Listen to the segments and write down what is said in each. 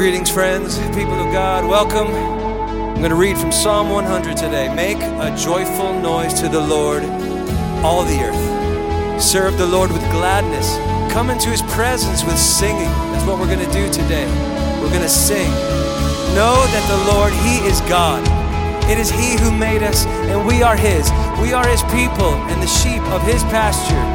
Greetings, friends, people of God. Welcome. I'm going to read from Psalm 100 today. Make a joyful noise to the Lord, all the earth. Serve the Lord with gladness. Come into his presence with singing. That's what we're going to do today. We're going to sing. Know that the Lord, he is God. It is he who made us, and we are his. We are his people and the sheep of his pasture.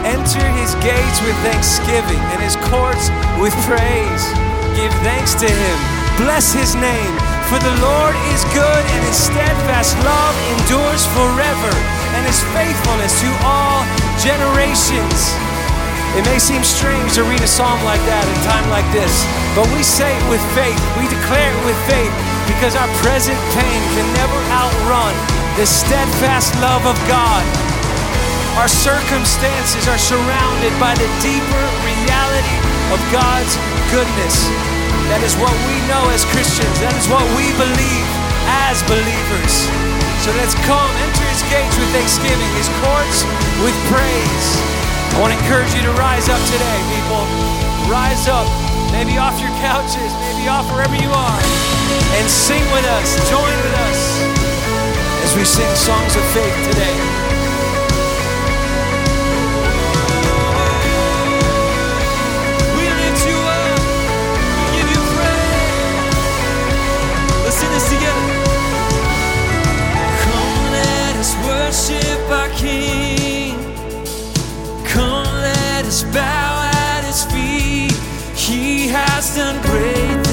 Enter his gates with thanksgiving and his courts with praise. Give thanks to him. Bless his name. For the Lord is good and his steadfast love endures forever and his faithfulness to all generations. It may seem strange to read a psalm like that in time like this, but we say it with faith. We declare it with faith because our present pain can never outrun the steadfast love of God. Our circumstances are surrounded by the deeper reality of God's goodness. That is what we know as Christians. That is what we believe as believers. So let's come, enter his gates with thanksgiving, his courts with praise. I want to encourage you to rise up today, people. Rise up, maybe off your couches, maybe off wherever you are, and sing with us, join with us as we sing songs of faith today. Worship our King. Come, let us bow at His feet. He has done great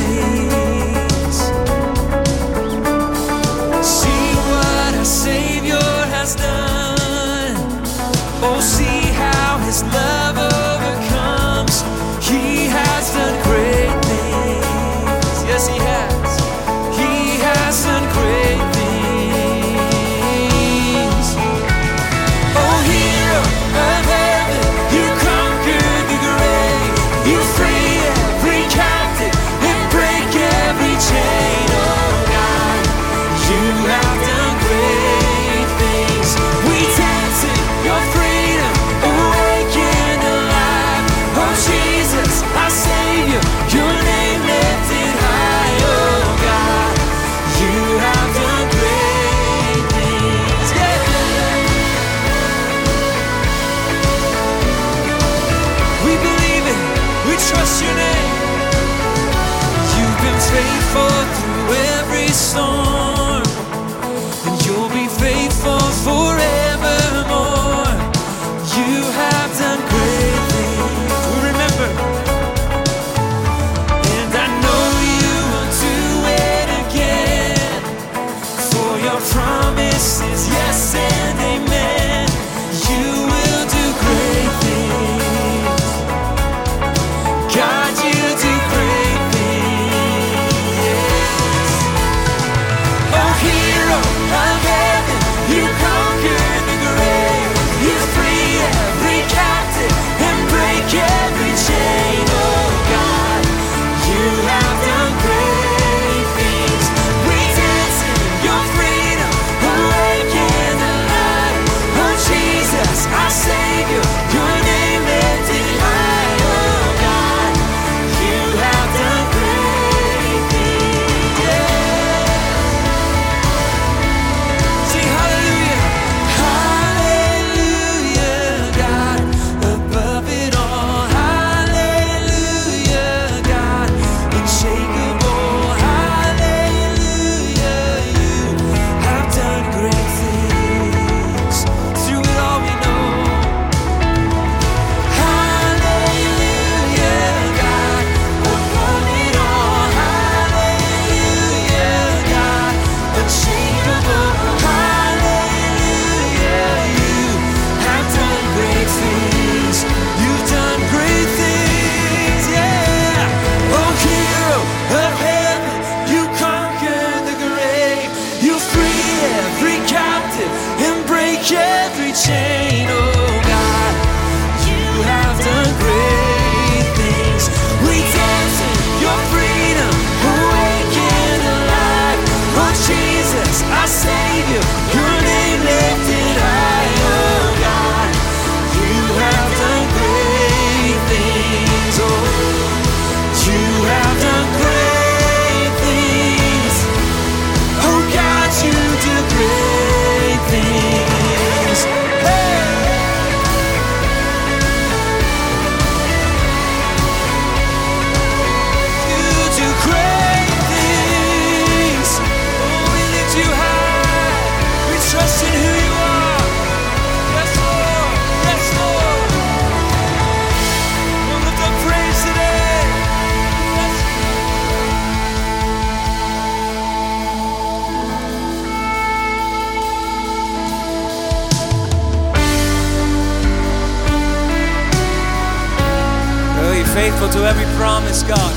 to every promise, God.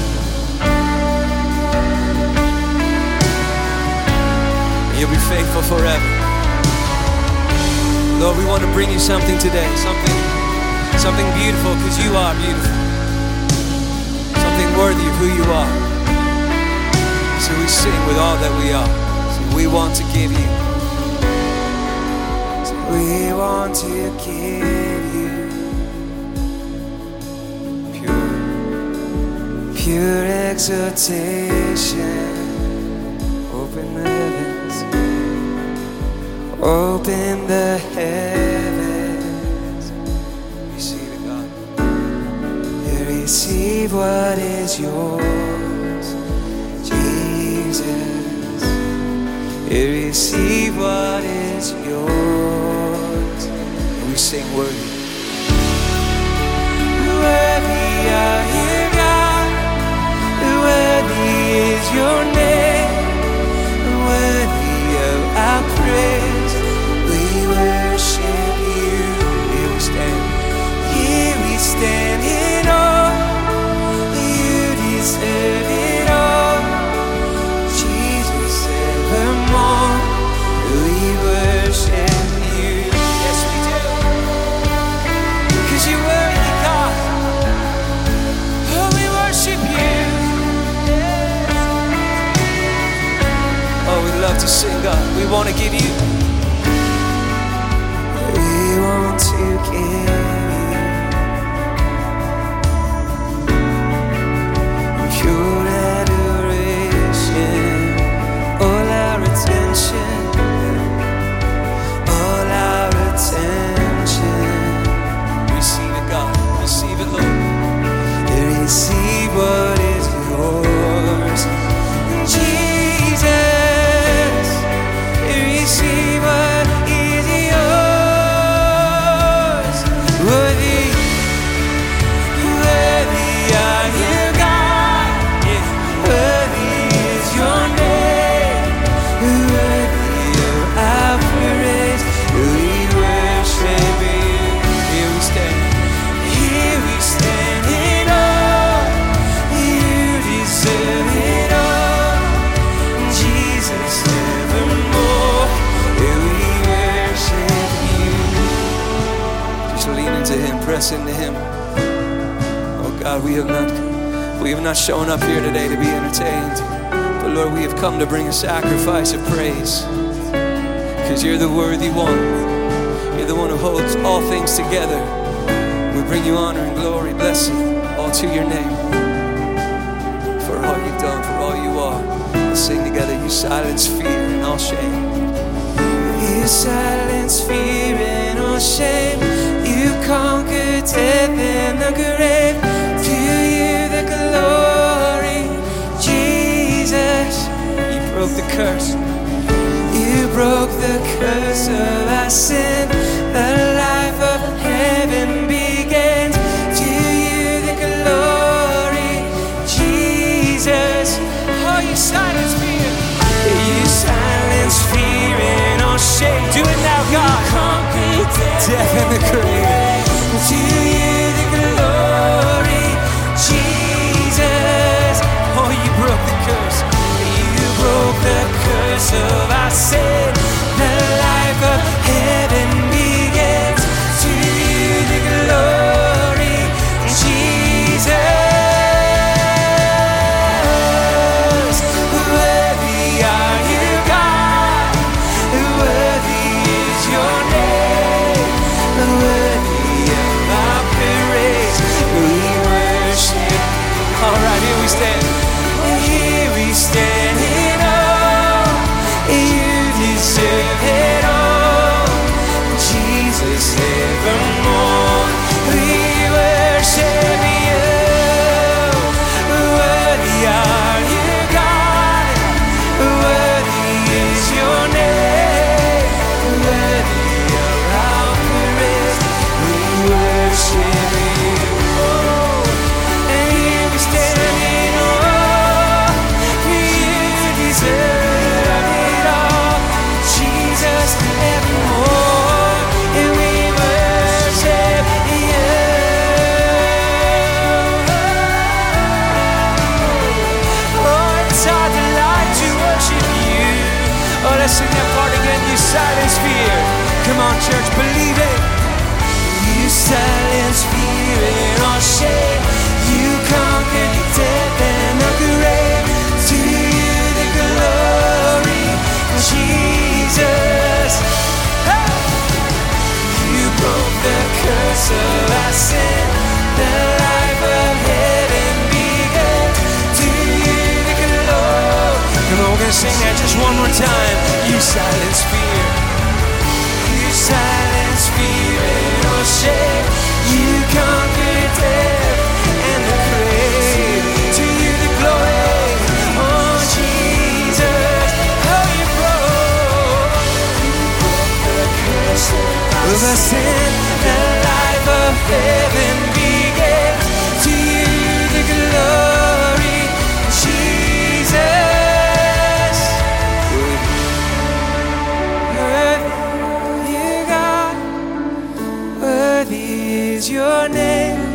You'll be faithful forever. Lord, we want to bring you something today, something, something beautiful, because you are beautiful. Something worthy of who you are. So we sing with all that we are. So we want to give you. So we want to give you. pure exhortation. Open the heavens, open the heavens. Receive it, God. You receive what is yours, Jesus. You receive what is yours. And we sing worthy. Worthy are you your name. silence fear and all shame. You silence fear and all shame. You conquer death and the grave. To you the glory, Jesus. You broke the curse. You broke the curse of our sin. Silence fear all. You conquered death and the grave. To you the glory, Jesus. You broke the curse of sin. The life of heaven. To you the glory. Come on, we're gonna sing that just one more time. You silence fear. You silence fear of our sin. The life of heaven began. To you the glory, Jesus. Worthy, you God, worthy is your name,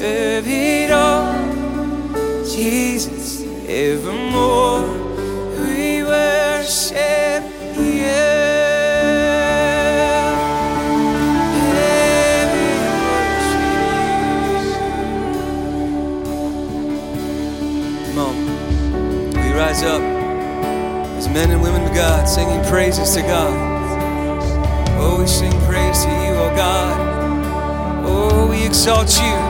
deserve it all, Jesus. Evermore we worship you. Rise up as men and women of God, singing praises to God. Oh, we sing praise to you, oh God. Oh, we exalt you.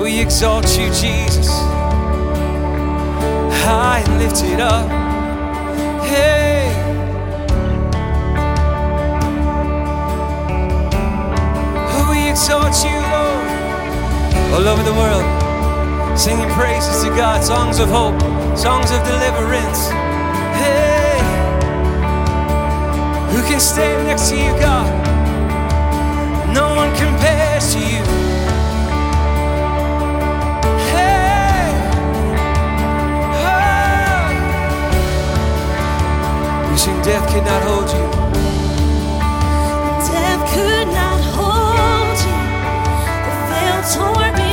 We exalt you, Jesus. High and lifted up. Hey. We exalt you, Lord. All over the world singing praises to God, songs of hope, songs of deliverance. Hey, who can stand next to you, God? No one compares to you. We sing, Death could not hold you. Death could not hold you. The veil tore before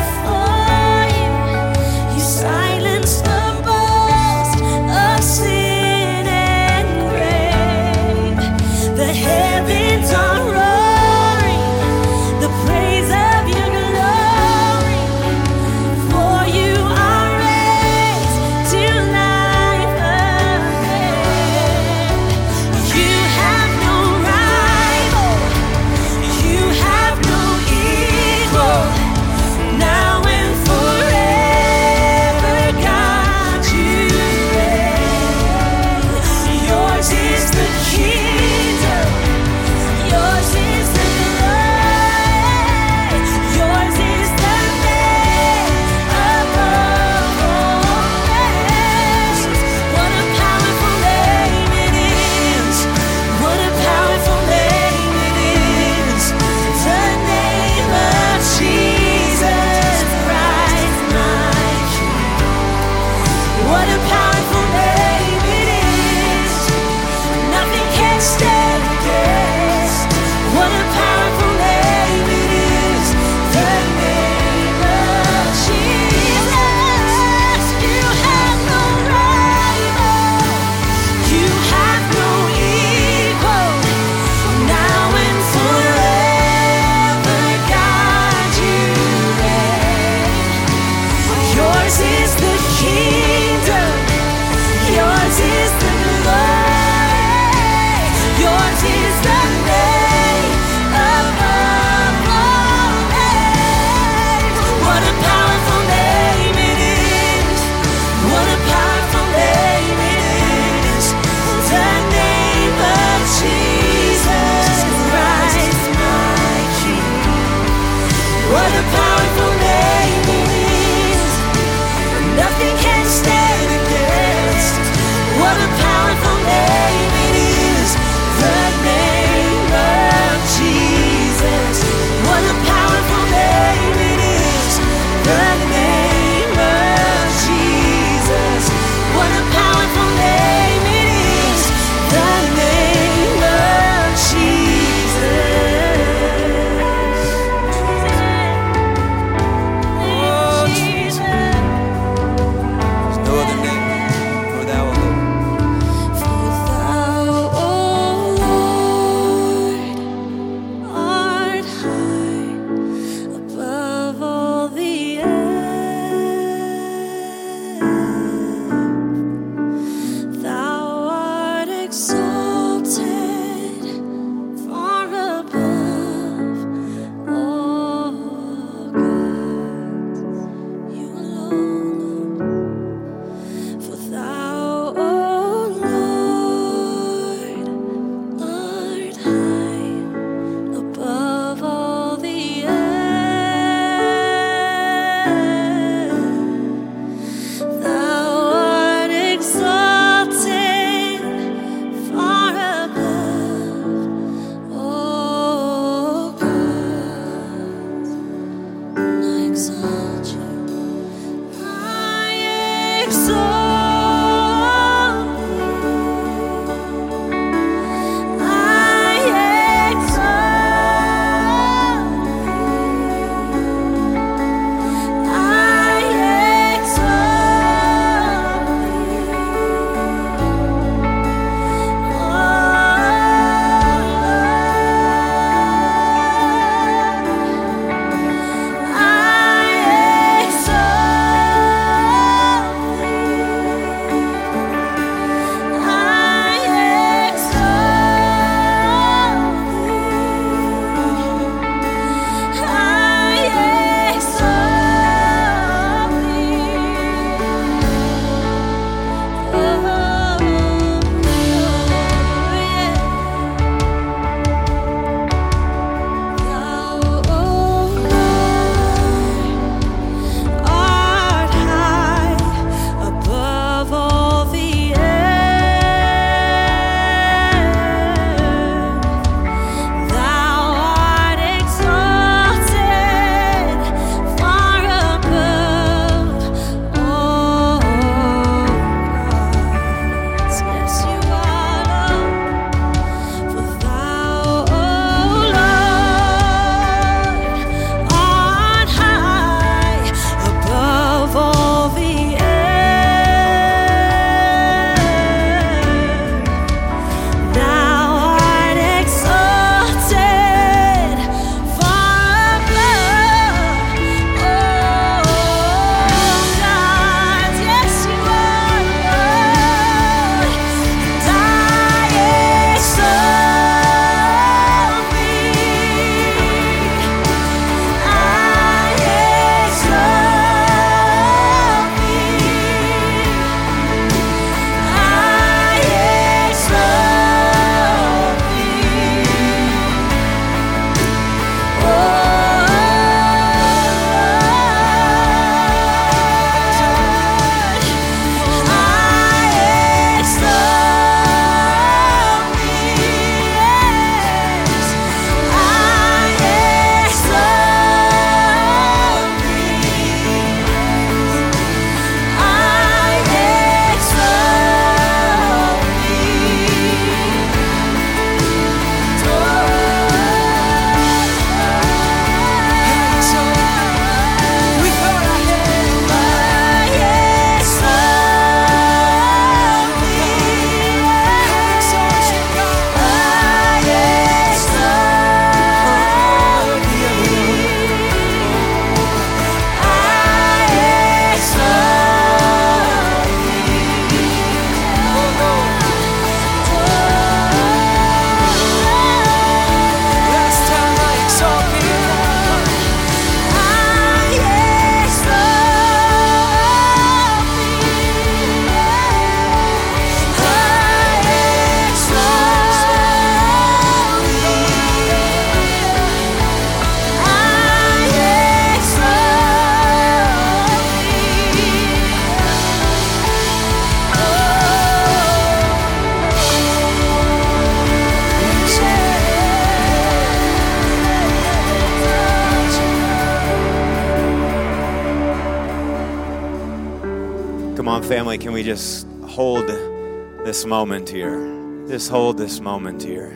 family, can we just hold this moment here? Just hold this moment here.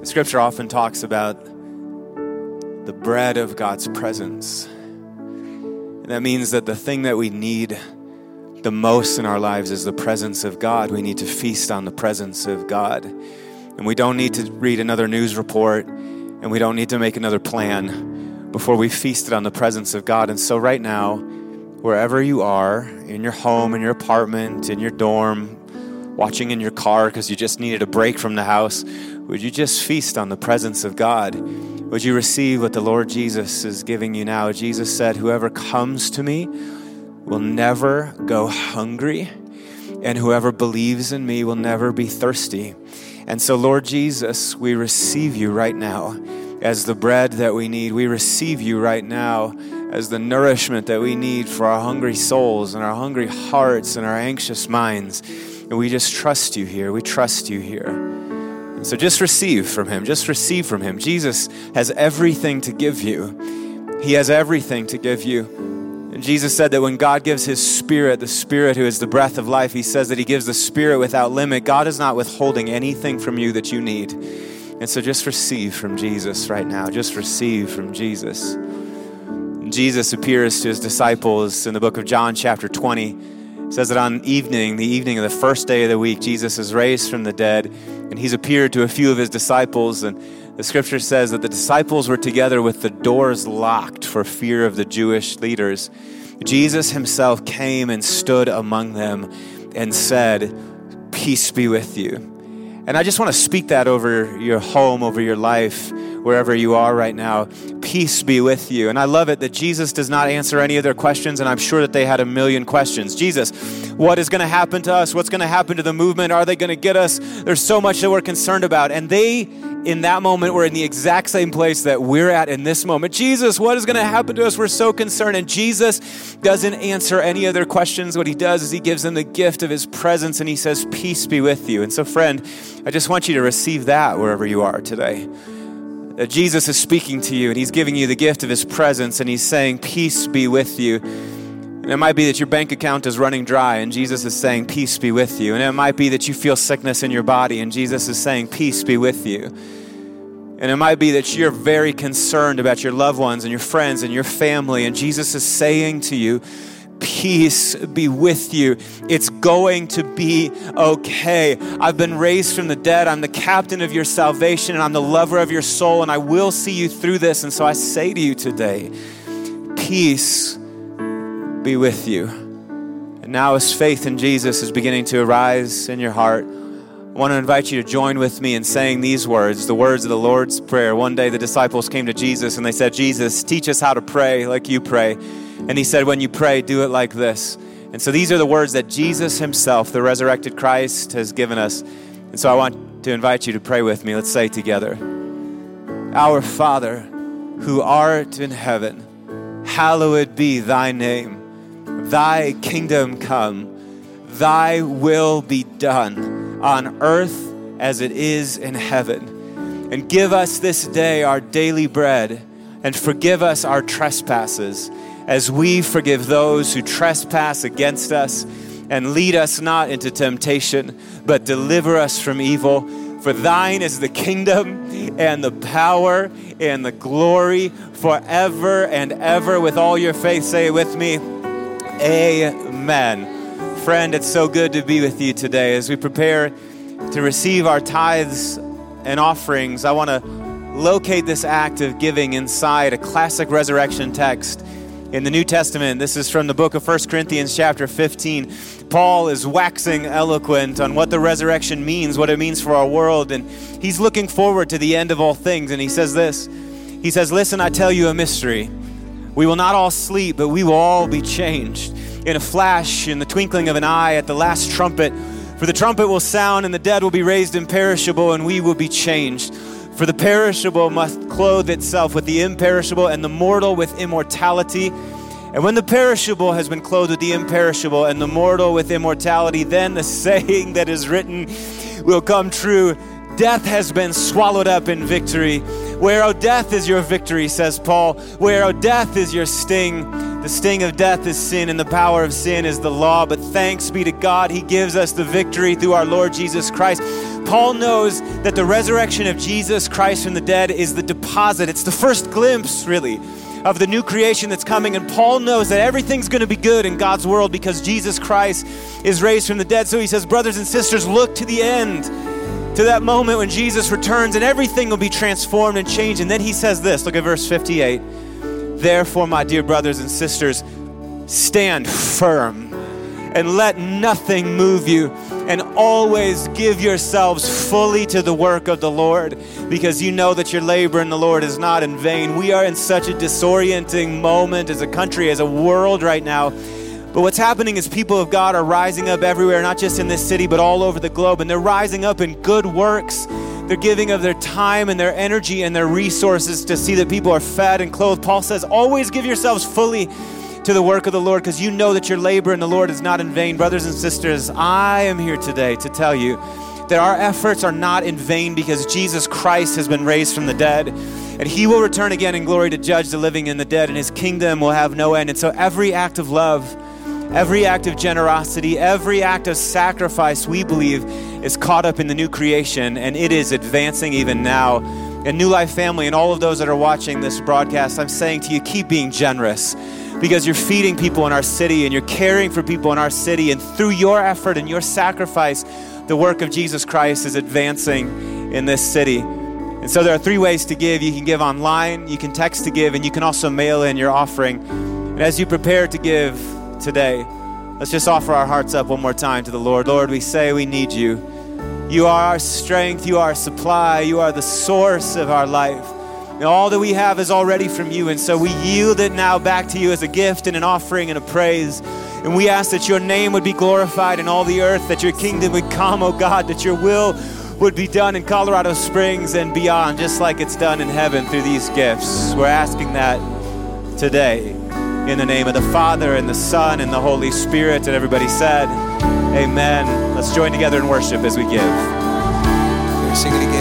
The scripture often talks about the bread of God's presence. And that means that the thing that we need the most in our lives is the presence of God. We need to feast on the presence of God. And we don't need to read another news report and we don't need to make another plan before we feasted on the presence of God. And so, right now, wherever you are, in your home, in your apartment, in your dorm, watching in your car because you just needed a break from the house, would you just feast on the presence of God? Would you receive what the Lord Jesus is giving you now? Jesus said, Whoever comes to me will never go hungry, and whoever believes in me will never be thirsty. And so, Lord Jesus, we receive you right now as the bread that we need. We receive you right now as the nourishment that we need for our hungry souls and our hungry hearts and our anxious minds. And we just trust you here. We trust you here. So just receive from him. Just receive from him. Jesus has everything to give you. He has everything to give you. And Jesus said that when God gives his spirit, the spirit who is the breath of life, he says that he gives the spirit without limit. God is not withholding anything from you that you need. And so just receive from Jesus right now. Just receive from Jesus. Jesus appears to his disciples in the book of John, chapter 20. It says that on evening, the evening of the first day of the week, Jesus is raised from the dead, and he's appeared to a few of his disciples. And the scripture says that the disciples were together with the doors locked for fear of the Jewish leaders. Jesus himself came and stood among them and said, Peace be with you. And I just want to speak that over your home, over your life, wherever you are right now. Peace be with you. And I love it that Jesus does not answer any of their questions, and I'm sure that they had a million questions. Jesus, what is going to happen to us? What's going to happen to the movement? Are they going to get us? There's so much that we're concerned about. And they, in that moment, were in the exact same place that we're at in this moment. Jesus, what is going to happen to us? We're so concerned. And Jesus doesn't answer any of their questions. What he does is he gives them the gift of his presence and he says, Peace be with you. And so, friend, I just want you to receive that wherever you are today that Jesus is speaking to you and he's giving you the gift of his presence and he's saying, Peace be with you. And it might be that your bank account is running dry and Jesus is saying, Peace be with you. And it might be that you feel sickness in your body and Jesus is saying, Peace be with you. And it might be that you're very concerned about your loved ones and your friends and your family, and Jesus is saying to you, peace be with you. It's going to be okay. I've been raised from the dead. I'm the captain of your salvation and I'm the lover of your soul, and I will see you through this. And so I say to you today, peace be with you. And now, as faith in Jesus is beginning to arise in your heart, I want to invite you to join with me in saying these words, the words of the Lord's Prayer. One day the disciples came to Jesus and they said, Jesus, teach us how to pray like you pray. And he said, When you pray, do it like this. And so these are the words that Jesus himself, the resurrected Christ, has given us. And so I want to invite you to pray with me. Let's say together Our Father, who art in heaven, hallowed be thy name. Thy kingdom come, thy will be done on earth as it is in heaven. And give us this day our daily bread, and forgive us our trespasses, as we forgive those who trespass against us. And lead us not into temptation, but deliver us from evil. For thine is the kingdom and the power and the glory forever and ever. With all your faith, say it with me. Amen. Friend, it's so good to be with you today as we prepare to receive our tithes and offerings. I want to locate this act of giving inside a classic resurrection text in the New Testament. This is from the book of 1 Corinthians, chapter 15. Paul is waxing eloquent on what the resurrection means, what it means for our world, and he's looking forward to the end of all things. And he says this He says, Listen, I tell you a mystery. We will not all sleep, but we will all be changed in a flash, in the twinkling of an eye, at the last trumpet. For the trumpet will sound, and the dead will be raised imperishable, and we will be changed. For the perishable must clothe itself with the imperishable, and the mortal with immortality. And when the perishable has been clothed with the imperishable, and the mortal with immortality, then the saying that is written will come true Death has been swallowed up in victory. Where, O death, is your victory, says Paul. Where, O death, is your sting. The sting of death is sin, and the power of sin is the law. But thanks be to God, He gives us the victory through our Lord Jesus Christ. Paul knows that the resurrection of Jesus Christ from the dead is the deposit, it's the first glimpse, really, of the new creation that's coming. And Paul knows that everything's going to be good in God's world because Jesus Christ is raised from the dead. So he says, Brothers and sisters, look to the end, to that moment when Jesus returns and everything will be transformed and changed. And then he says this look at verse 58. Therefore, my dear brothers and sisters, stand firm and let nothing move you. And always give yourselves fully to the work of the Lord because you know that your labor in the Lord is not in vain. We are in such a disorienting moment as a country, as a world right now. But what's happening is people of God are rising up everywhere, not just in this city, but all over the globe. And they're rising up in good works. They're giving of their time and their energy and their resources to see that people are fed and clothed. Paul says, always give yourselves fully to the work of the Lord because you know that your labor in the Lord is not in vain. Brothers and sisters, I am here today to tell you that our efforts are not in vain because Jesus Christ has been raised from the dead. And he will return again in glory to judge the living and the dead, and his kingdom will have no end. And so every act of love, every act of generosity, every act of sacrifice, we believe, is caught up in the new creation, and it is advancing even now. And New Life family, and all of those that are watching this broadcast, I'm saying to you, keep being generous because you're feeding people in our city and you're caring for people in our city. And through your effort and your sacrifice, the work of Jesus Christ is advancing in this city. And so there are three ways to give. You can give online, you can text to give, and you can also mail in your offering. And as you prepare to give today, let's just offer our hearts up one more time to the Lord. Lord, we say we need you. You are our strength, you are our supply, you are the source of our life. And all that we have is already from you. And so we yield it now back to you as a gift and an offering and a praise. And we ask that your name would be glorified in all the earth, that your kingdom would come, oh God, that your will would be done in Colorado Springs and beyond, just like it's done in heaven through these gifts. We're asking that today in the name of the Father and the Son and the Holy Spirit. And everybody said, Amen. Let's join together in worship as we give. Sing it again.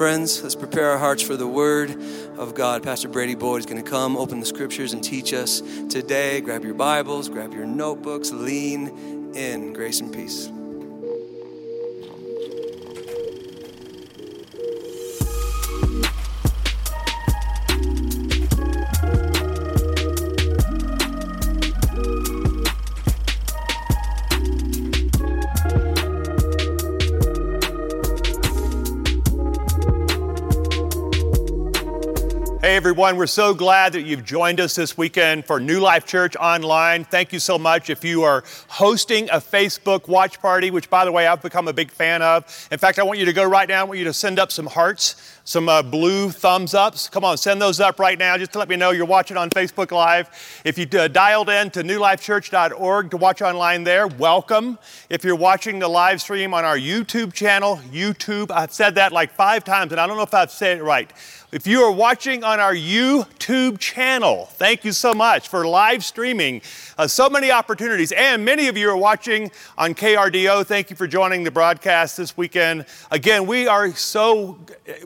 Friends, let's prepare our hearts for the word of God. Pastor Brady Boyd is going to come, open the scriptures, and teach us today. Grab your Bibles, grab your notebooks, lean in. Grace and peace. Everyone, we're so glad that you've joined us this weekend for New Life Church Online. Thank you so much. If you are hosting a Facebook watch party, which by the way I've become a big fan of. In fact, I want you to go right now. I want you to send up some hearts, some uh, blue thumbs ups. Come on, send those up right now just to let me know you're watching on Facebook Live. If you uh, dialed in to newlifechurch.org to watch online there, welcome. If you're watching the live stream on our YouTube channel, YouTube, I've said that like five times and I don't know if I've said it right. If you are watching on our YouTube channel, thank you so much for live streaming. Uh, so many opportunities. And many of you are watching on KRDO. Thank you for joining the broadcast this weekend. Again, we are so,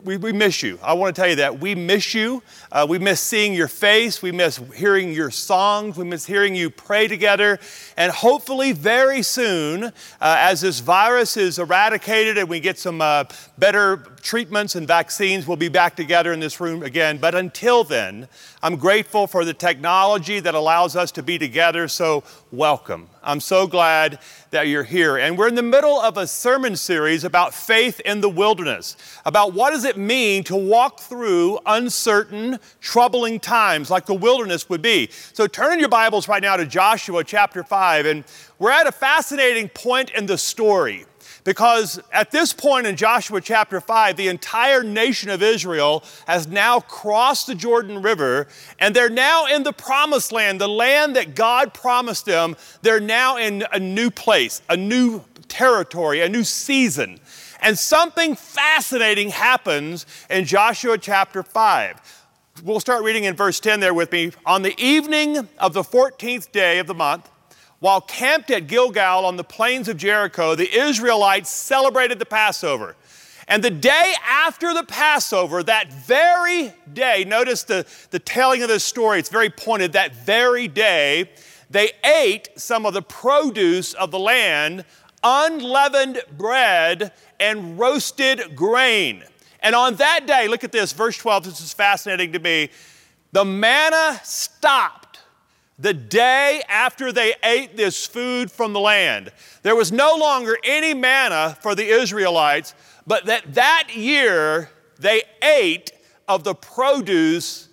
we, we miss you. I want to tell you that. We miss you. Uh, we miss seeing your face. We miss hearing your songs. We miss hearing you pray together. And hopefully, very soon, uh, as this virus is eradicated and we get some uh, better treatments and vaccines, we'll be back together in this room again. But until then, I'm grateful for the technology that allows us to be together. So, welcome. I'm so glad that you're here. And we're in the middle of a sermon series about faith in the wilderness, about what does it mean to walk through uncertain, troubling times like the wilderness would be. So, turn in your Bibles right now to Joshua chapter 5, and we're at a fascinating point in the story. Because at this point in Joshua chapter 5, the entire nation of Israel has now crossed the Jordan River and they're now in the promised land, the land that God promised them. They're now in a new place, a new territory, a new season. And something fascinating happens in Joshua chapter 5. We'll start reading in verse 10 there with me. On the evening of the 14th day of the month, while camped at Gilgal on the plains of Jericho, the Israelites celebrated the Passover. And the day after the Passover, that very day, notice the, the telling of this story, it's very pointed. That very day, they ate some of the produce of the land, unleavened bread, and roasted grain. And on that day, look at this, verse 12, this is fascinating to me. The manna stopped the day after they ate this food from the land. There was no longer any manna for the Israelites, but that that year they ate of the produce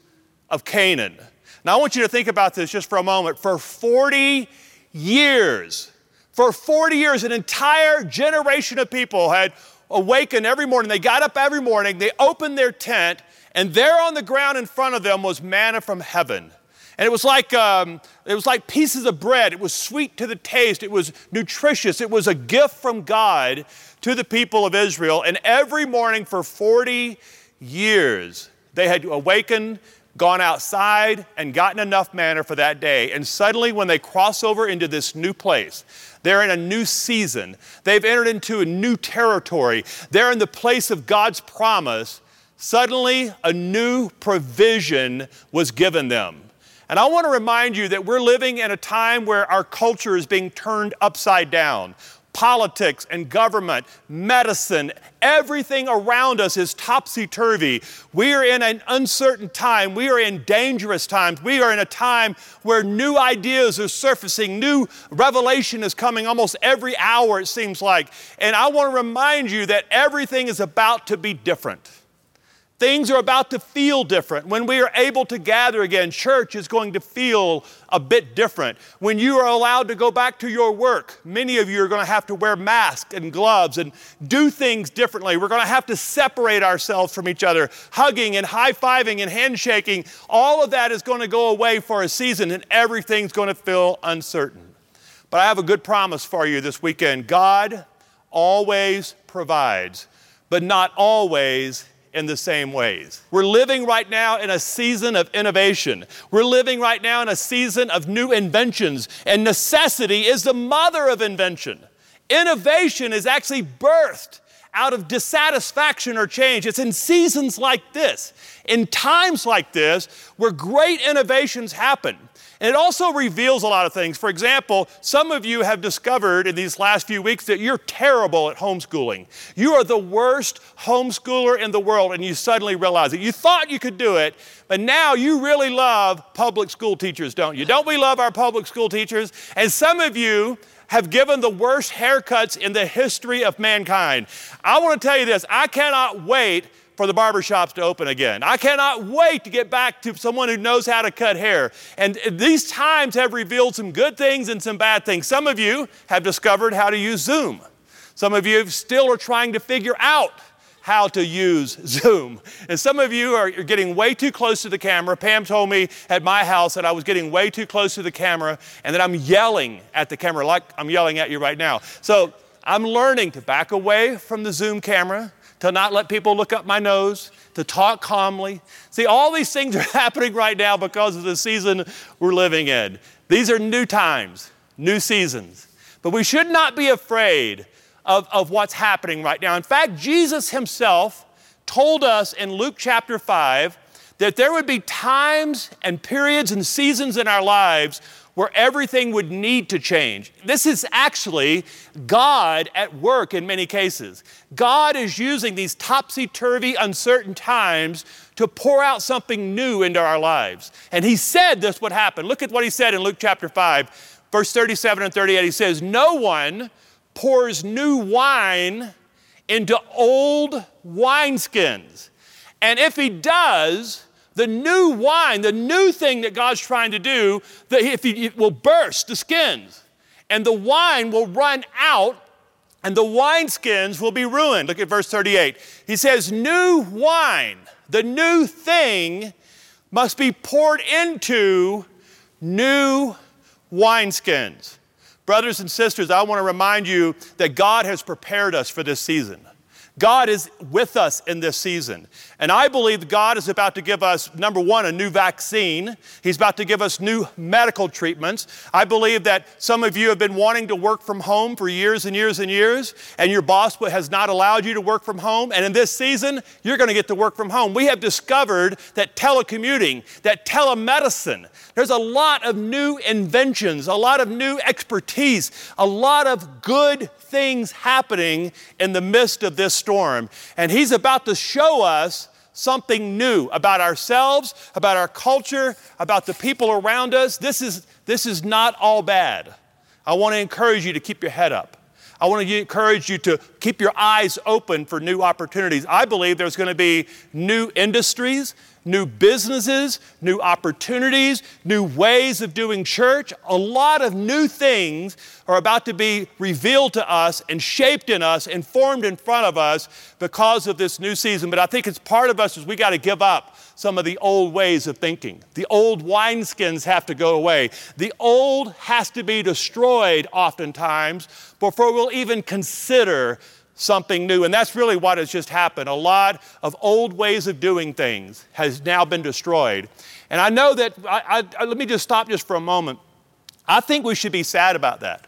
of Canaan. Now I want you to think about this just for a moment. For 40 years, for 40 years, an entire generation of people had awakened every morning. They got up every morning, they opened their tent, and there on the ground in front of them was manna from heaven. And it was like um, it was like pieces of bread. It was sweet to the taste. It was nutritious. It was a gift from God to the people of Israel. And every morning for 40 years, they had awakened, gone outside, and gotten enough manna for that day. And suddenly, when they cross over into this new place, they're in a new season. They've entered into a new territory. They're in the place of God's promise. Suddenly, a new provision was given them. And I want to remind you that we're living in a time where our culture is being turned upside down. Politics and government, medicine, everything around us is topsy turvy. We are in an uncertain time. We are in dangerous times. We are in a time where new ideas are surfacing, new revelation is coming almost every hour, it seems like. And I want to remind you that everything is about to be different. Things are about to feel different. When we are able to gather again, church is going to feel a bit different. When you are allowed to go back to your work, many of you are going to have to wear masks and gloves and do things differently. We're going to have to separate ourselves from each other. Hugging and high fiving and handshaking, all of that is going to go away for a season and everything's going to feel uncertain. But I have a good promise for you this weekend God always provides, but not always in the same ways. We're living right now in a season of innovation. We're living right now in a season of new inventions, and necessity is the mother of invention. Innovation is actually birthed out of dissatisfaction or change. It's in seasons like this, in times like this, where great innovations happen. And it also reveals a lot of things. For example, some of you have discovered in these last few weeks that you're terrible at homeschooling. You are the worst homeschooler in the world, and you suddenly realize it. You thought you could do it, but now you really love public school teachers, don't you? Don't we love our public school teachers? And some of you have given the worst haircuts in the history of mankind. I want to tell you this I cannot wait for the barbershops to open again. I cannot wait to get back to someone who knows how to cut hair. And these times have revealed some good things and some bad things. Some of you have discovered how to use Zoom. Some of you still are trying to figure out how to use Zoom. And some of you are getting way too close to the camera. Pam told me at my house that I was getting way too close to the camera and that I'm yelling at the camera like I'm yelling at you right now. So I'm learning to back away from the Zoom camera, to not let people look up my nose, to talk calmly. See, all these things are happening right now because of the season we're living in. These are new times, new seasons. But we should not be afraid of, of what's happening right now. In fact, Jesus himself told us in Luke chapter 5 that there would be times and periods and seasons in our lives where everything would need to change. This is actually God at work in many cases. God is using these topsy turvy, uncertain times to pour out something new into our lives. And He said this would happen. Look at what He said in Luke chapter 5, verse 37 and 38. He says, No one pours new wine into old wineskins. And if he does, the new wine, the new thing that God's trying to do, that if it will burst the skins, and the wine will run out, and the wineskins will be ruined. Look at verse 38. He says, New wine, the new thing, must be poured into new wineskins. Brothers and sisters, I want to remind you that God has prepared us for this season. God is with us in this season. And I believe God is about to give us, number one, a new vaccine. He's about to give us new medical treatments. I believe that some of you have been wanting to work from home for years and years and years, and your boss has not allowed you to work from home. And in this season, you're going to get to work from home. We have discovered that telecommuting, that telemedicine, there's a lot of new inventions, a lot of new expertise, a lot of good things happening in the midst of this storm. And He's about to show us something new about ourselves, about our culture, about the people around us. This is, this is not all bad. I want to encourage you to keep your head up. I want to encourage you to keep your eyes open for new opportunities. I believe there's going to be new industries, new businesses, new opportunities, new ways of doing church. A lot of new things are about to be revealed to us and shaped in us and formed in front of us because of this new season. But I think it's part of us is we got to give up some of the old ways of thinking. The old wineskins have to go away. The old has to be destroyed oftentimes before we'll even consider something new. And that's really what has just happened. A lot of old ways of doing things has now been destroyed. And I know that, I, I, let me just stop just for a moment. I think we should be sad about that.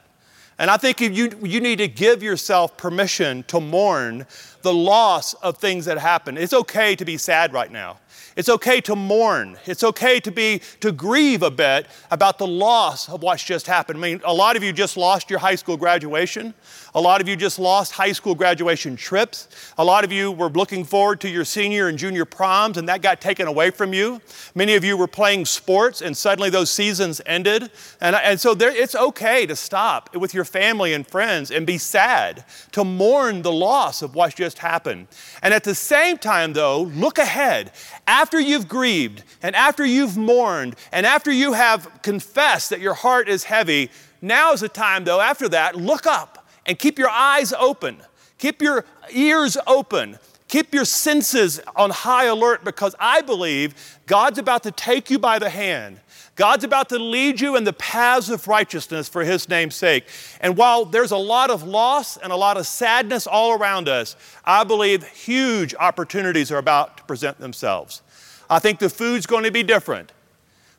And I think you, you need to give yourself permission to mourn the loss of things that happen. It's okay to be sad right now. It's okay to mourn. It's okay to be to grieve a bit about the loss of what's just happened. I mean, a lot of you just lost your high school graduation. A lot of you just lost high school graduation trips. A lot of you were looking forward to your senior and junior proms and that got taken away from you. Many of you were playing sports and suddenly those seasons ended. And, and so there, it's okay to stop with your family and friends and be sad, to mourn the loss of what's just happened. And at the same time, though, look ahead. After you've grieved and after you've mourned and after you have confessed that your heart is heavy, now is the time, though, after that, look up and keep your eyes open, keep your ears open, keep your senses on high alert because I believe God's about to take you by the hand. God's about to lead you in the paths of righteousness for His name's sake. And while there's a lot of loss and a lot of sadness all around us, I believe huge opportunities are about to present themselves. I think the food's going to be different,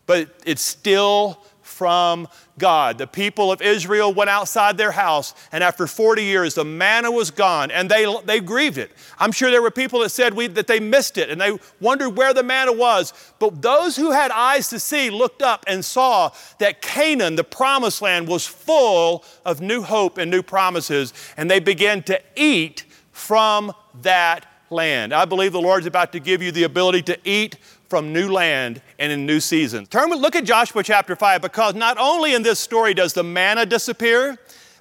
but it's still from God. The people of Israel went outside their house, and after 40 years, the manna was gone, and they, they grieved it. I'm sure there were people that said we, that they missed it, and they wondered where the manna was. But those who had eyes to see looked up and saw that Canaan, the promised land, was full of new hope and new promises, and they began to eat from that land. I believe the Lord's about to give you the ability to eat from new land and in new seasons. Turn, look at Joshua chapter 5 because not only in this story does the manna disappear,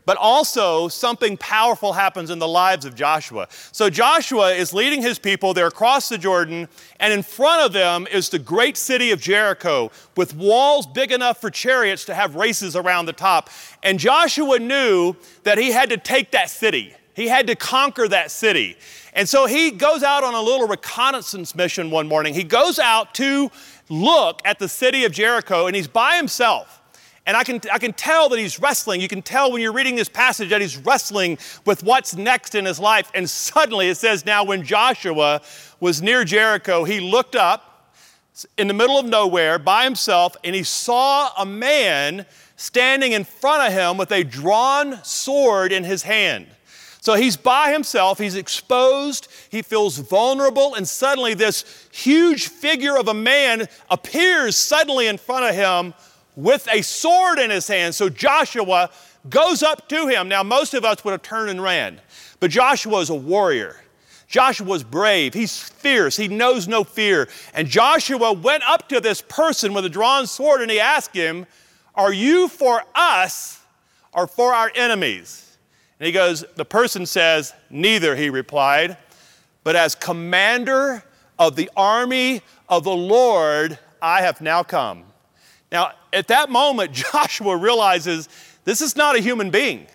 but also something powerful happens in the lives of Joshua. So Joshua is leading his people, they're across the Jordan, and in front of them is the great city of Jericho with walls big enough for chariots to have races around the top. And Joshua knew that he had to take that city. He had to conquer that city. And so he goes out on a little reconnaissance mission one morning. He goes out to look at the city of Jericho and he's by himself. And I can, I can tell that he's wrestling. You can tell when you're reading this passage that he's wrestling with what's next in his life. And suddenly it says, Now, when Joshua was near Jericho, he looked up in the middle of nowhere by himself and he saw a man standing in front of him with a drawn sword in his hand. So he's by himself, he's exposed, he feels vulnerable, and suddenly this huge figure of a man appears suddenly in front of him with a sword in his hand. So Joshua goes up to him. Now, most of us would have turned and ran, but Joshua is a warrior. Joshua was brave. He's fierce. He knows no fear. And Joshua went up to this person with a drawn sword and he asked him, Are you for us or for our enemies? And he goes, The person says, Neither, he replied, but as commander of the army of the Lord, I have now come. Now, at that moment, Joshua realizes this is not a human being.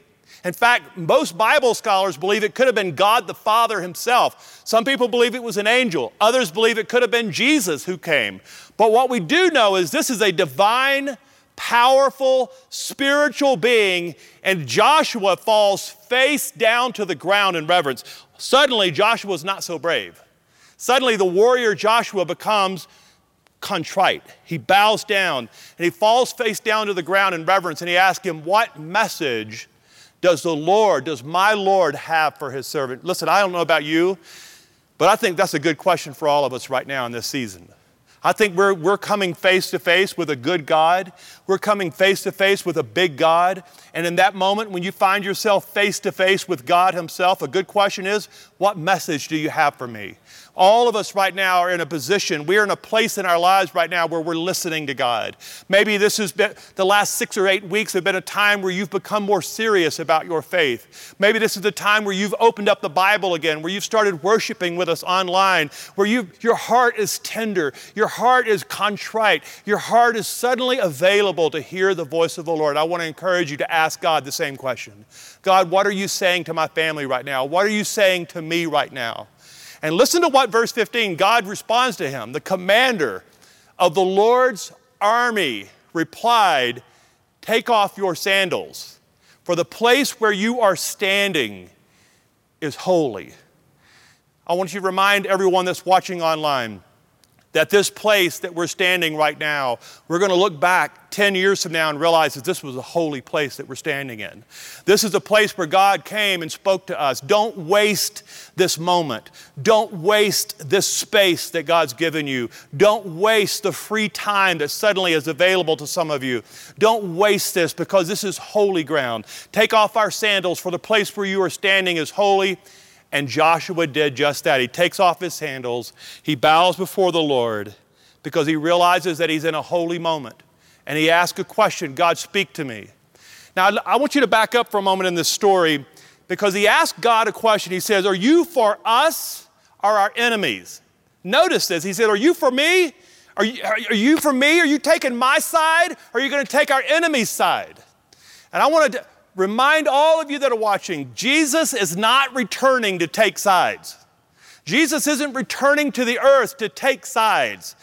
In fact, most Bible scholars believe it could have been God the Father himself. Some people believe it was an angel. Others believe it could have been Jesus who came. But what we do know is this is a divine powerful spiritual being, and Joshua falls face down to the ground in reverence. Suddenly, Joshua is not so brave. Suddenly, the warrior Joshua becomes contrite. He bows down and he falls face down to the ground in reverence and he asks him, What message does the Lord, does my Lord have for his servant? Listen, I don't know about you, but I think that's a good question for all of us right now in this season. I think we're, we're coming face to face with a good God. We're coming face to face with a big God. And in that moment, when you find yourself face to face with God Himself, a good question is, What message do you have for me? All of us right now are in a position, we're in a place in our lives right now where we're listening to God. Maybe this has been the last six or eight weeks have been a time where you've become more serious about your faith. Maybe this is the time where you've opened up the Bible again, where you've started worshiping with us online, where you, your heart is tender, your heart is contrite, your heart is suddenly available to hear the voice of the Lord. I want to encourage you to ask God the same question God, what are you saying to my family right now? What are you saying to me right now? And listen to what verse 15, God responds to him. The commander of the Lord's army replied, Take off your sandals, for the place where you are standing is holy. I want you to remind everyone that's watching online that this place that we're standing right now, we're going to look back 10 years from now and realize that this was a holy place that we're standing in. This is a place where God came and spoke to us. Don't waste this moment. Don't waste this space that God's given you. Don't waste the free time that suddenly is available to some of you. Don't waste this because this is holy ground. Take off our sandals, for the place where you are standing is holy and Joshua did just that. He takes off his sandals, he bows before the Lord because he realizes that he's in a holy moment. And he asks a question God, speak to me. Now, I want you to back up for a moment in this story because he asked God a question. He says, Are you for us or our enemies? Notice this. He said, Are you for me? Are you, are you for me? Are you taking my side? Or are you going to take our enemy's side? And I want to remind all of you that are watching Jesus is not returning to take sides. Jesus isn't returning to the earth to take sides.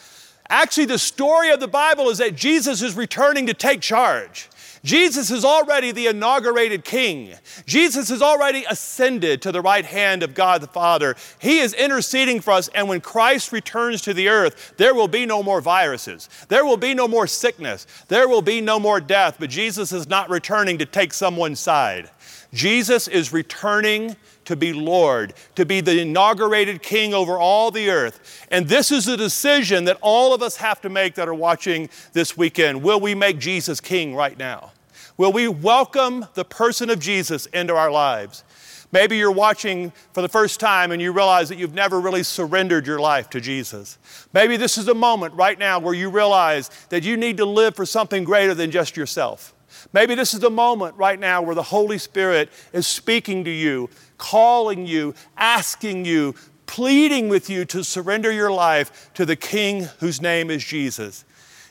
Actually, the story of the Bible is that Jesus is returning to take charge. Jesus is already the inaugurated king. Jesus has already ascended to the right hand of God the Father. He is interceding for us, and when Christ returns to the earth, there will be no more viruses. There will be no more sickness. There will be no more death. But Jesus is not returning to take someone's side. Jesus is returning to be Lord, to be the inaugurated King over all the earth. And this is a decision that all of us have to make that are watching this weekend. Will we make Jesus King right now? Will we welcome the person of Jesus into our lives? Maybe you're watching for the first time and you realize that you've never really surrendered your life to Jesus. Maybe this is a moment right now where you realize that you need to live for something greater than just yourself. Maybe this is the moment right now where the Holy Spirit is speaking to you, calling you, asking you, pleading with you to surrender your life to the King whose name is Jesus.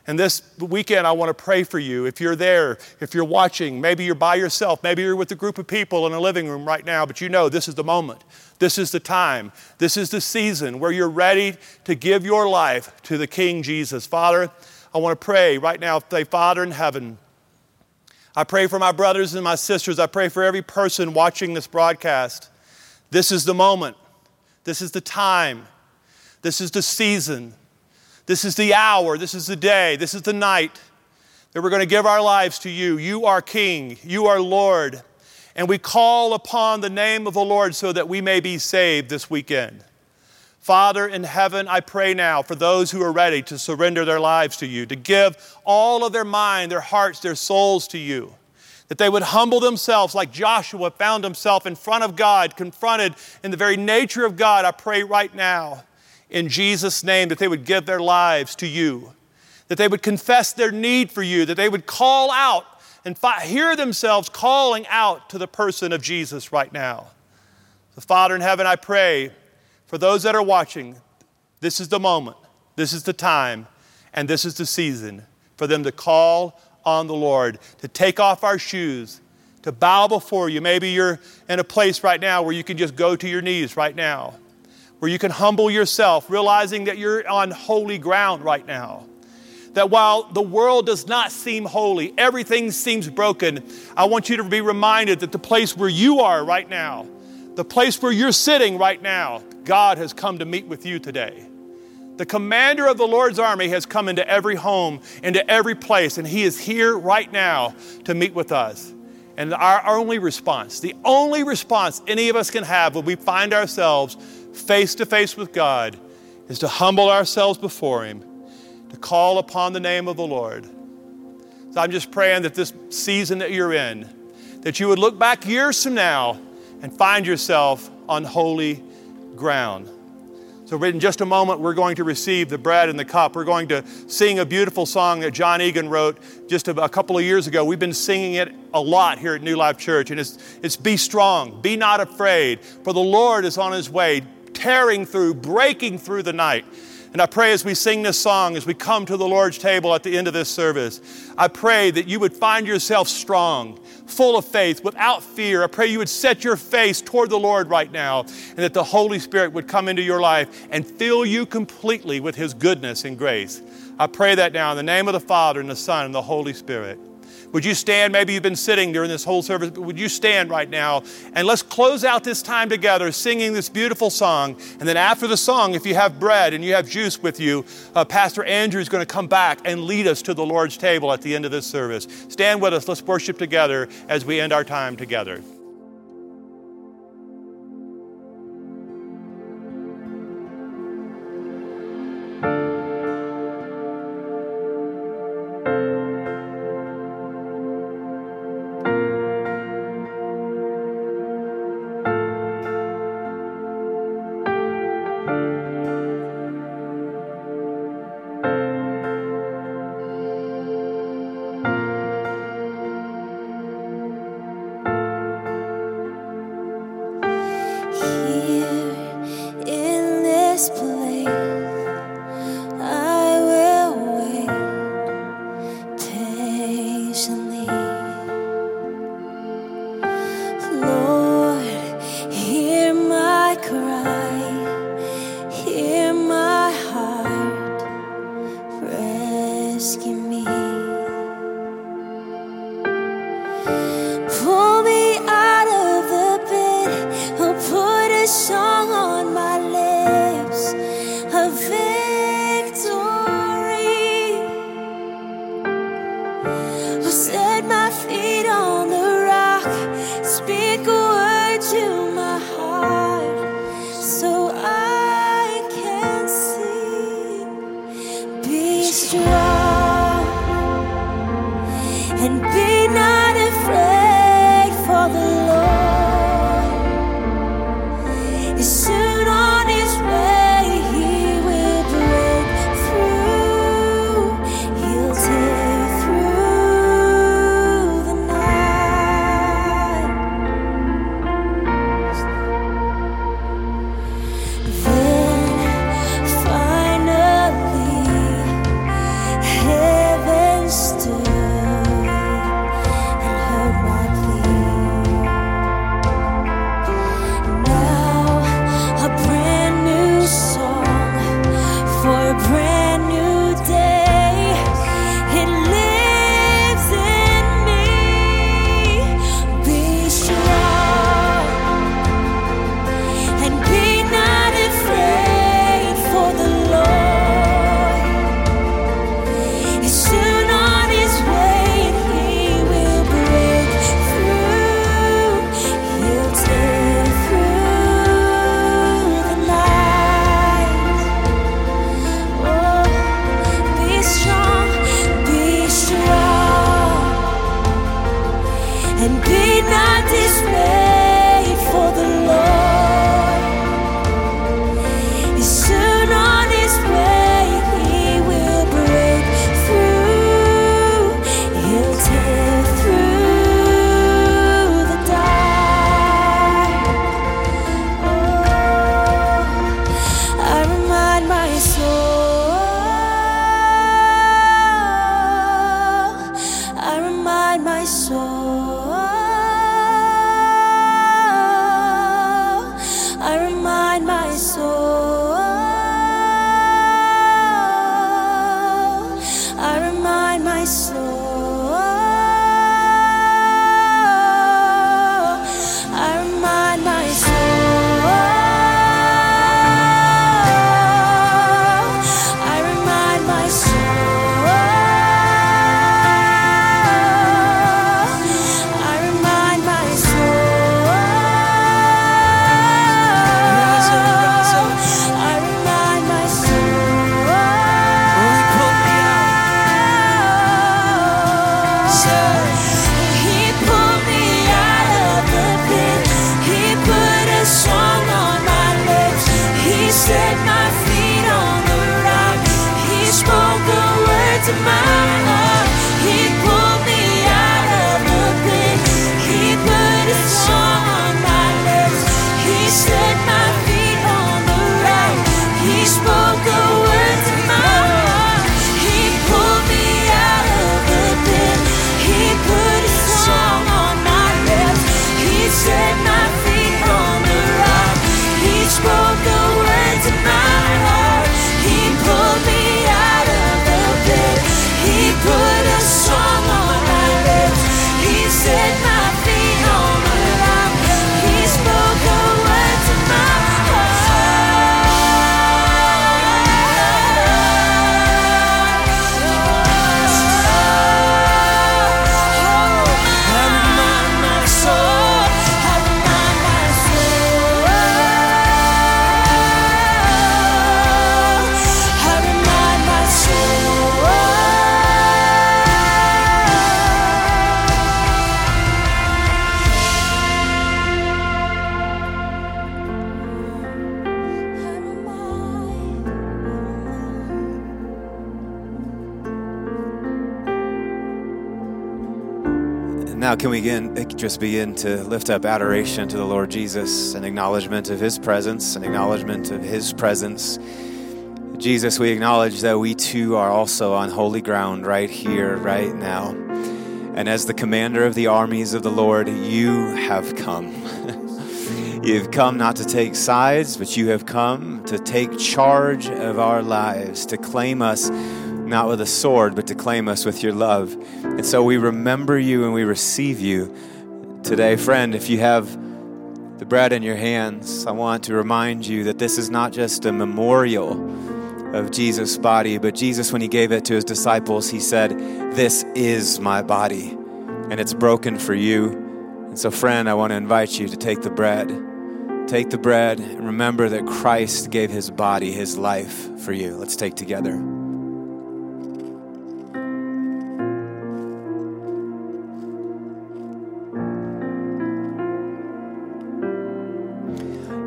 And this weekend, I want to pray for you. If you're there, if you're watching, maybe you're by yourself, maybe you're with a group of people in a living room right now, but you know this is the moment. This is the time. This is the season where you're ready to give your life to the King Jesus. Father, I want to pray right now, say, Father in heaven, I pray for my brothers and my sisters. I pray for every person watching this broadcast. This is the moment. This is the time. This is the season. This is the hour. This is the day. This is the night that we're going to give our lives to you. You are King. You are Lord. And we call upon the name of the Lord so that we may be saved this weekend. Father in heaven, I pray now for those who are ready to surrender their lives to you, to give all of their mind, their hearts, their souls to you, that they would humble themselves like Joshua found himself in front of God, confronted in the very nature of God. I pray right now in Jesus' name that they would give their lives to you, that they would confess their need for you, that they would call out and fi- hear themselves calling out to the person of Jesus right now. So, Father in heaven, I pray for those that are watching, this is the moment, this is the time, and this is the season for them to call on the Lord, to take off our shoes, to bow before you. Maybe you're in a place right now where you can just go to your knees right now, where you can humble yourself, realizing that you're on holy ground right now. That while the world does not seem holy, everything seems broken, I want you to be reminded that the place where you are right now, the place where you're sitting right now, God has come to meet with you today. The commander of the Lord's army has come into every home, into every place, and he is here right now to meet with us. And our only response, the only response any of us can have when we find ourselves face to face with God, is to humble ourselves before Him, to call upon the name of the Lord. So I'm just praying that this season that you're in, that you would look back years from now and find yourself on holy ground. So, in just a moment, we're going to receive the bread and the cup. We're going to sing a beautiful song that Jon Egan wrote just a, couple of years ago. We've been singing it a lot here at New Life Church, and it's, it's Be Strong, Be Not Afraid, for the Lord is on His way, tearing through, breaking through the night. And I pray as we sing this song, as we come to the Lord's table at the end of this service, I pray that you would find yourself strong, full of faith, without fear. I pray you would set your face toward the Lord right now, and that the Holy Spirit would come into your life and fill you completely with His goodness and grace. I pray that now in the name of the Father, and the Son, and the Holy Spirit. Would you stand? Maybe you've been sitting during this whole service, but would you stand right now? And let's close out this time together singing this beautiful song. And then after the song, if you have bread and you have juice with you, uh, Pastor Andrew is going to come back and lead us to the Lord's table at the end of this service. Stand with us. Let's worship together as we end our time together. It's soon can we again just begin to lift up adoration to the Lord Jesus, an acknowledgement of His presence, an acknowledgement of His presence. Jesus, we acknowledge that we too are also on holy ground right here, right now. And as the commander of the armies of the Lord, you have come. You've come not to take sides, but you have come to take charge of our lives, to claim us not with a sword, but to claim us with your love. And so we remember you and we receive you today. Friend, if you have the bread in your hands, I want to remind you that this is not just a memorial of Jesus' body, but Jesus, when he gave it to his disciples, he said, This is my body, and it's broken for you. And so, friend, I want to invite you to take the bread. Take the bread and remember that Christ gave his body, his life for you. Let's take together.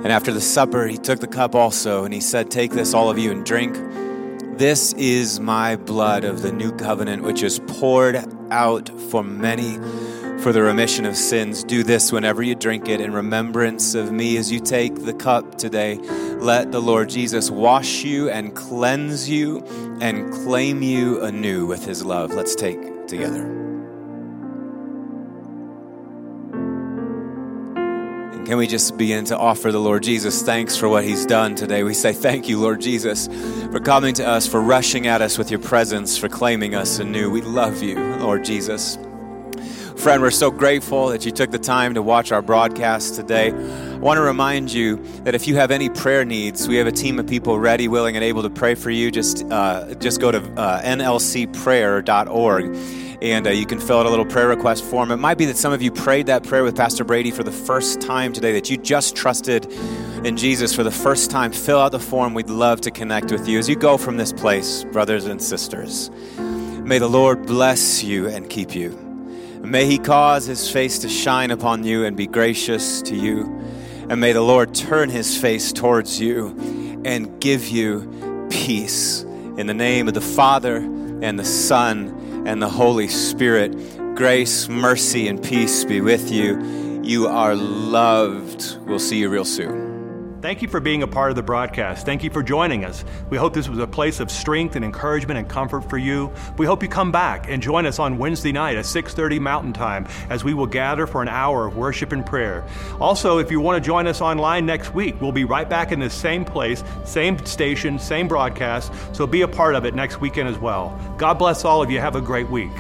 And after the supper, he took the cup also, and he said, Take this, all of you, and drink. This is my blood of the new covenant, which is poured out for many for the remission of sins. Do this whenever you drink it in remembrance of me. As you take the cup today, let the Lord Jesus wash you and cleanse you and claim you anew with his love. Let's take together. Can we just begin to offer the Lord Jesus thanks for what He's done today? We say, Thank you, Lord Jesus, for coming to us, for rushing at us with your presence, for claiming us anew. We love you, Lord Jesus. Friend, we're so grateful that you took the time to watch our broadcast today. I want to remind you that if you have any prayer needs, we have a team of people ready, willing, and able to pray for you. Just, uh, just go to uh, nlcprayer.org and uh, you can fill out a little prayer request form. It might be that some of you prayed that prayer with Pastor Brady for the first time today, that you just trusted in Jesus for the first time. Fill out the form. We'd love to connect with you as you go from this place, brothers and sisters. May the Lord bless you and keep you. May he cause his face to shine upon you and be gracious to you. And may the Lord turn his face towards you and give you peace. In the name of the Father and the Son and the Holy Spirit. Grace, mercy, and peace be with you. You are loved. We'll see you real soon. Thank you for being a part of the broadcast. Thank you for joining us. We hope this was a place of strength and encouragement and comfort for you. We hope you come back and join us on Wednesday night at 6:30 Mountain Time as we will gather for an hour of worship and prayer. Also, if you want to join us online next week, we'll be right back in the same place, same station, same broadcast, so be a part of it next weekend as well. God bless all of you. Have a great week.